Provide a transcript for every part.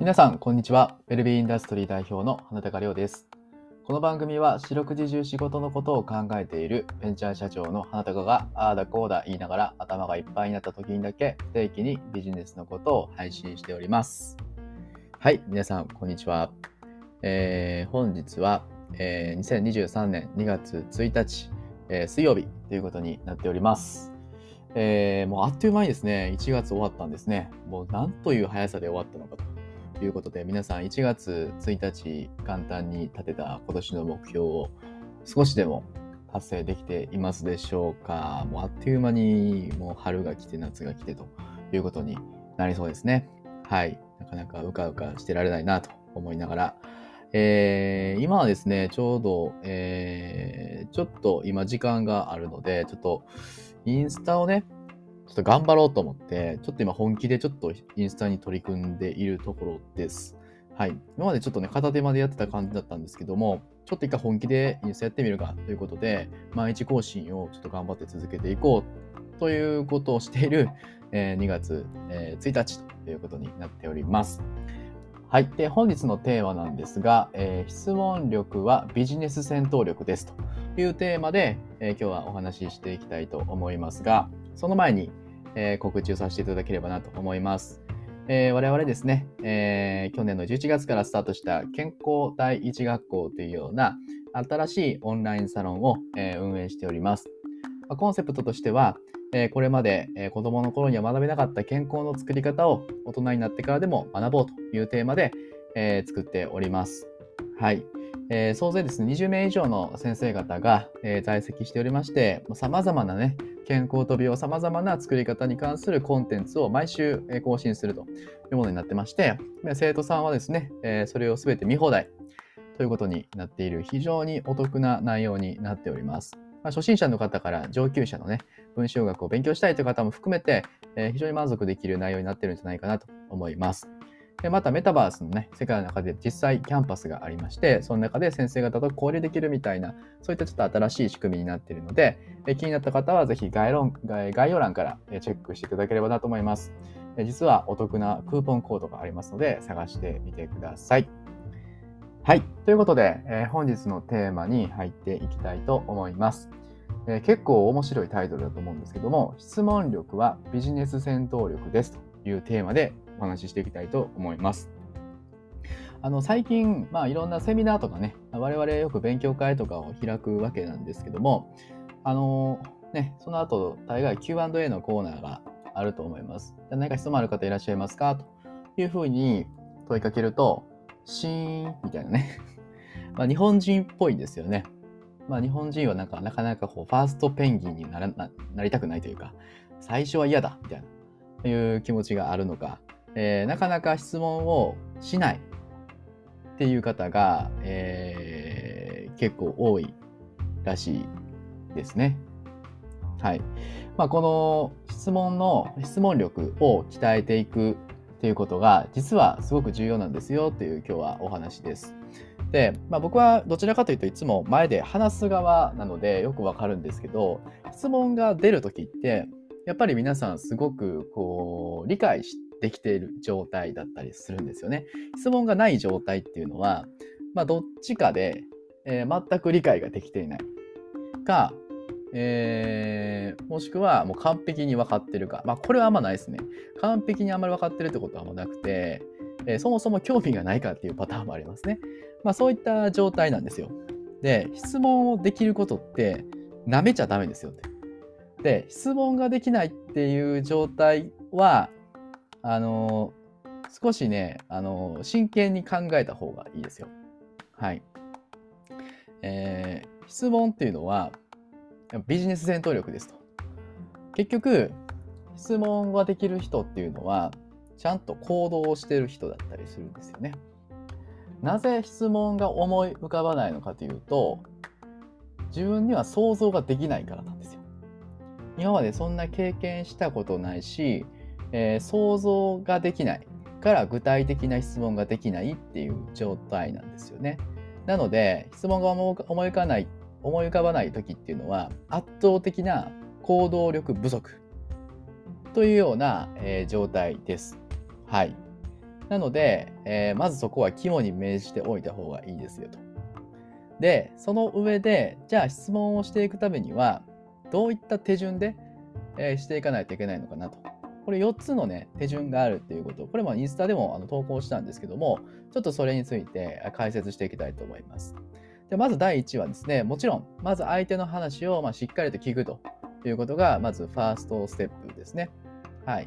皆さん、こんにちは。ベルビーインダストリー代表の花高亮です。この番組は四六時中仕事のことを考えているベンチャー社長の花高がああだこうだ言いながら頭がいっぱいになった時にだけ不定期にビジネスのことを配信しております。はい、皆さん、こんにちは。えー本日は、えー2023年2月1日、えー水曜日ということになっております。えーもうあっという間にですね、1月終わったんですね。もうなんという速さで終わったのかということで、皆さん1月1日簡単に立てた今年の目標を少しでも達成できていますでしょうか。もうあっという間にもう春が来て夏が来てということになりそうですね。はい。なかなかうかうかしてられないなと思いながら、えー今はですね、ちょうど、えーちょっと今時間があるので、ちょっとインスタをね、ちょっと頑張ろうと思って、ちょっと今本気でちょっとインスタに取り組んでいるところです。はい。今までちょっとね、片手までやってた感じだったんですけども、ちょっと一回本気でインスタやってみるかということで、毎日更新をちょっと頑張って続けていこうということをしている、え2月、え1日ということになっております。はい。で、本日のテーマなんですが、えー質問力はビジネス戦闘力ですとというテーマで、えー今日はお話ししていきたいと思いますが、その前に、えー告知をさせていただければなと思います。えー我々ですね、えー去年の11月からスタートした健康第一学校というような新しいオンラインサロンを、えー運営しております。まあコンセプトとしては、えこれまで、えー子供の頃には学べなかった健康の作り方を大人になってからでも学ぼうというテーマで、え作っております。はい。えー総勢ですね、20名以上の先生方が、えー在籍しておりまして、さまざまなね、健康と美容、さまざまな作り方に関するコンテンツを毎週え更新するというものになってまして、生徒さんはですね、えーそれをすべて見放題ということになっている非常にお得な内容になっております。まあ、初心者の方から上級者のね、文章学を勉強したいという方も含めて、え非常に満足できる内容になってるんじゃないかなと思います。でまたメタバースのね、世界の中で実際キャンパスがありまして、その中で先生方と交流できるみたいな、そういったちょっと新しい仕組みになっているので、え気になった方はぜひ概論概要欄からチェックしていただければなと思います。実はお得なクーポンコードがありますので、探してみてください。はい。ということで、えー本日のテーマに入っていきたいと思います。えー結構面白いタイトルだと思うんですけども、質問力はビジネス戦闘力ですというテーマでお話ししていきたいと思います。あの最近、まあ、いろんなセミナーとかね、我々よく勉強会とかを開くわけなんですけども、あのね、その後、大概 Q&A のコーナーがあると思います。何か質問ある方いらっしゃいますか？というふうに問いかけると、シーンみたいなね。ま、日本人っぽいですよね。まあ、日本人はなんかなかなかこうファーストペンギンにならなりたくないというか、最初は嫌だみたいないう気持ちがあるのか、えーなかなか質問をしないっていう方が、えー結構多いらしいですね。はい。まあ、この質問の質問力を鍛えていくっていうことが実はすごく重要なんですよっていう今日はお話です。で、まあ、僕はどちらかというといつも前で話す側なのでよくわかるんですけど質問が出る時ってやっぱり皆さんすごくこう理解しできている状態だったりするんですよね。質問がない状態っていうのは、まあ、どっちかで、えー全く理解ができていないか、えーもしくはもう完璧に分かってるか。まあこれはあんまないですね。完璧にあんまり分かってるってことはもうなくて、えーそもそも興味がないかっていうパターンもありますね。まあそういった状態なんですよ。で、質問をできることって舐めちゃダメですよって。で、質問ができないっていう状態は、あの少しね、あの真剣に考えた方がいいですよ。はい。えー質問っていうのはビジネス戦闘力ですと。結局、質問ができる人っていうのは、ちゃんと行動をしてる人だったりするんですよね。なぜ質問が思い浮かばないのかというと、自分には想像ができないからなんですよ。今までそんな経験したことないし、えー想像ができないから具体的な質問ができないっていう状態なんですよね。なので質問が思い浮かない思い浮かばない時っていうのは圧倒的な行動力不足というような、えー状態です。はい。なので、えー、まずそこは肝に銘じておいた方がいいですよと。で、その上で、じゃあ質問をしていくためには、どういった手順で、えー、していかないといけないのかなと。これ4つのね、手順があるっていうこと、これもインスタでもあの投稿したんですけども、ちょっとそれについて解説していきたいと思います。でまず第1はですね、もちろん、まず相手の話をましっかりと聞くということが、まずファーストステップですね。はい。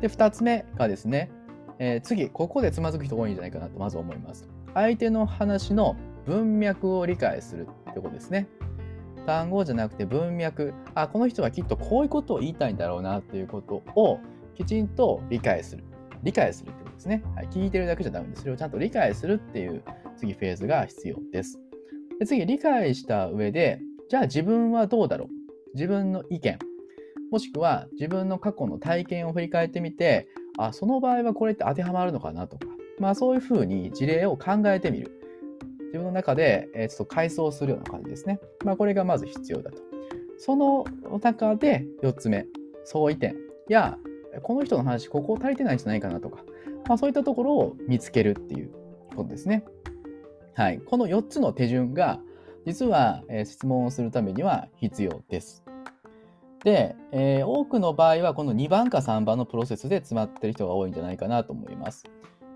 で、2つ目がですね、えー、次、ここでつまずく人多いんじゃないかなとまず思います。相手の話の文脈を理解するってことですね。単語じゃなくて文脈。あ、この人はきっとこういうことを言いたいんだろうなっていうことをきちんと理解する。理解するってことですね。はい、聞いてるだけじゃダメです。それをちゃんと理解するっていう次フェーズが必要です。で次、理解した上で、じゃあ自分はどうだろう自分の意見。もしくは自分の過去の体験を振り返ってみて、あ、その場合はこれって当てはまるのかなとか、まあそういうふうに事例を考えてみる。自分の中で、えちょっと回想するような感じですね。まあこれがまず必要だと。その中で4つ目、相違点や、この人の話、ここ足りてないんじゃないかなとか、まあそういったところを見つけるっていうことですね。はい。この4つの手順が、実は、え質問をするためには必要です。で、えー、多くの場合はこの2番か3番のプロセスで詰まってる人が多いんじゃないかなと思います。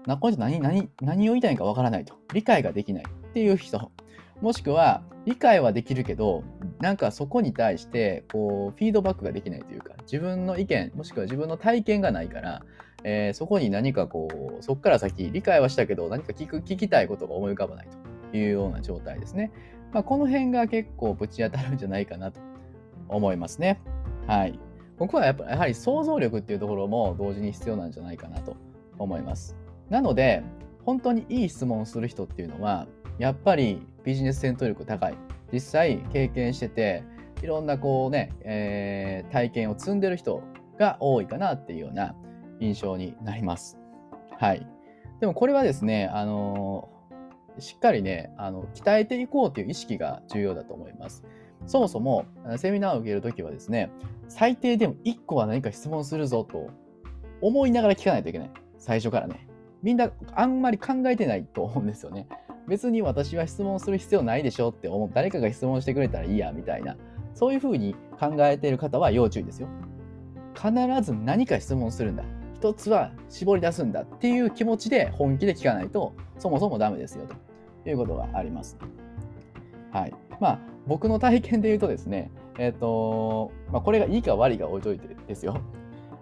なこの人何何何を言いたいかわからないと。理解ができないっていう人。もしくは理解はできるけど、なんかそこに対してこうフィードバックができないというか、自分の意見、もしくは自分の体験がないから、えー、そこに何かこう、そこから先理解はしたけど、何か聞く聞きたいことが思い浮かばないというような状態ですね。まあ、この辺が結構ぶち当たるんじゃないかなと思いますね。はい。僕はやっぱやはり想像力っていうところも同時に必要なんじゃないかなと思います。なので、本当にいい質問をする人っていうのは、やっぱりビジネス戦闘力高い。実際経験してて、いろんなこうね、えー、体験を積んでる人が多いかなっていうような印象になります。はい。でもこれはですね、あのー、しっかりね、あの、鍛えていこうという意識が重要だと思います。そもそもセミナーを受けるときはですね、最低でも1個は何か質問するぞと思いながら聞かないといけない。最初からね。みんなあんまり考えてないと思うんですよね。別に私は質問する必要ないでしょって思う。誰かが質問してくれたらいいや、みたいな。そういうふうに考えている方は要注意ですよ。必ず何か質問するんだ。一つは絞り出すんだっていう気持ちで本気で聞かないと、そもそもダメですよということがあります。はい。まあ、僕の体験で言うとですね、えっ、ー、と、まあ、これがいいか悪いか置いといてですよ。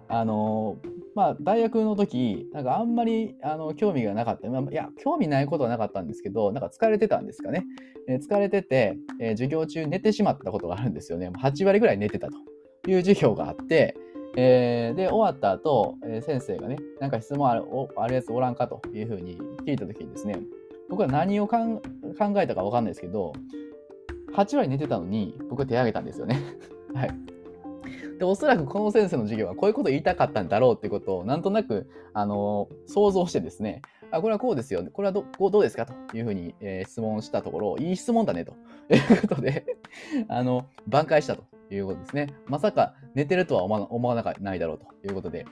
あの、まあ、大学の時、なんかあんまりあの興味がなかった。まあ、いや、興味ないことはなかったんですけど、なんか疲れてたんですかね。えー、疲れてて、えー、授業中寝てしまったことがあるんですよね。8割ぐらい寝てたという授業があって、えー、で、終わった後、え先生がね、なんか質問あるあるやつおらんかというふうに聞いた時にですね、僕は何を考えたかわかんないですけど、8割寝てたのに、僕は手挙げたんですよね。はい。で、おそらくこの先生の授業はこういうこと言いたかったんだろうってことを、なんとなく、あの、想像してですね、あ、これはこうですよ。ねこれはどこうどうですかというふうに、えー、質問したところ、いい質問だねと いうことであの、挽回したということですね。まさか寝てるとは思わ思わないだろうということで、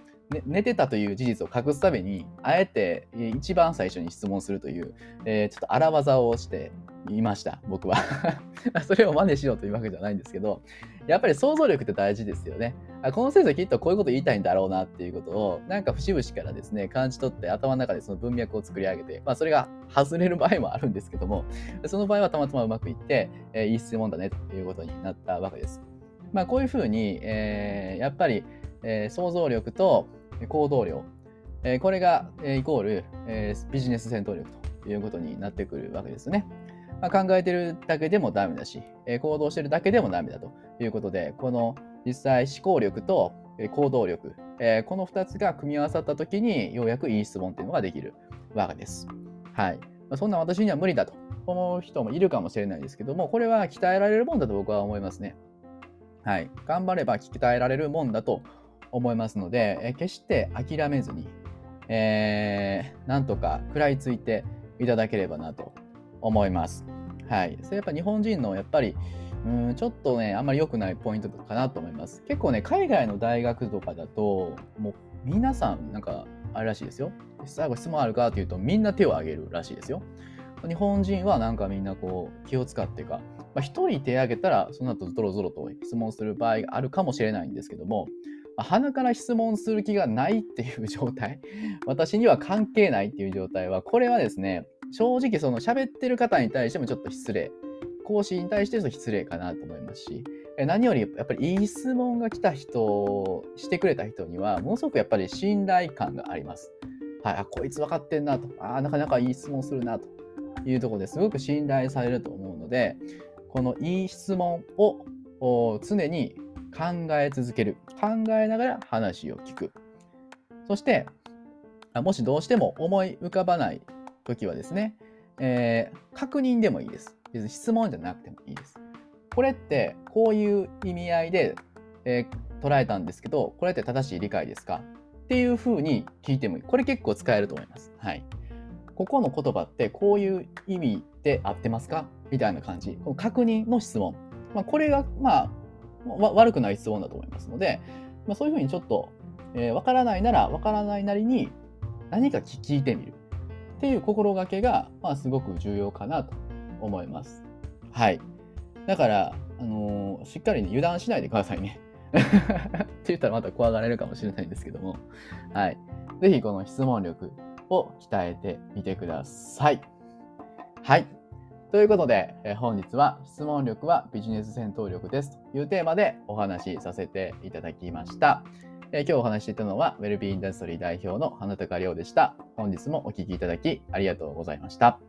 寝てたという事実を隠すために、あえて一番最初に質問するという、えー、ちょっと荒技をしていました、僕は。それを真似しようというわけじゃないんですけど、やっぱり想像力って大事ですよね。あこの先生きっとこういうこと言いたいんだろうなっていうことを、なんか節々からですね、感じ取って頭の中でその文脈を作り上げて、まあそれが外れる場合もあるんですけども、その場合はたまたまうまくいって、えー、いい質問だねということになったわけです。まあこういうふうに、えー、やっぱり、えー、想像力と行動量、えー、これが、えー、イコール、え、ビジネス戦闘力ということになってくるわけですね。まあ、考えてるだけでもダメだし、え、行動してるだけでもダメだということで、この実際思考力と行動力、え、この2つが組み合わさった時にようやくいい質問っていうのができるわけです。はい。まあ、そんな私には無理だと思う人もいるかもしれないですけども、これは鍛えられるもんだと僕は思いますね。はい。頑張れば鍛えられるもんだと思いますので、え決して諦めずに、えー、なんとか食らいついていただければなと思います。はい。それやっぱ日本人のやっぱり、うんちょっとね、あんまり良くないポイントかなと思います。結構ね、海外の大学とかだと、もう皆さん、なんか、あれらしいですよ。最後質問あるかというと、みんな手を挙げるらしいですよ。日本人はなんかみんなこう気を使ってか、まあ、1人手挙げたらその後ゾロゾロと質問する場合があるかもしれないんですけども、鼻から質問する気がないっていう状態、私には関係ないっていう状態は、これはですね、正直その喋ってる方に対してもちょっと失礼。講師に対してちょっと失礼かなと思いますし、何よりやっぱりいい質問が来た人、してくれた人には、ものすごくやっぱり信頼感があります。はい、あ、こいつ分かってんなと。あ、なかなかいい質問するなというところですごく信頼されると思うので、このいい質問を常に考え続ける。考えながら話を聞く。そして、もしどうしても思い浮かばないときはですね、えー、確認でもいいです。別に質問じゃなくてもいいです。これってこういう意味合いで、えー、捉えたんですけど、これって正しい理解ですか？っていうふうに聞いてもいい。これ結構使えると思います。はい。ここの言葉ってこういう意味で合ってますか？みたいな感じ。この確認の質問。まあ、これが、まあ、悪くない質問だと思いますので、まあ、そういうふうにちょっと、えー、分からないなら分からないなりに何か聞いてみるっていう心がけが、まあ、すごく重要かなと思います。はい。だから、あのー、しっかりね、油断しないでくださいね。って言ったらまた怖がられるかもしれないんですけども、はい。ぜひこの質問力を鍛えてみてください。はい。ということで、え本日は質問力はビジネス戦闘力ですというテーマでお話しさせていただきました。え今日お話ししていたのは、ウェルビーインダストリー代表の花高亮でした。本日もお聴きいただきありがとうございました。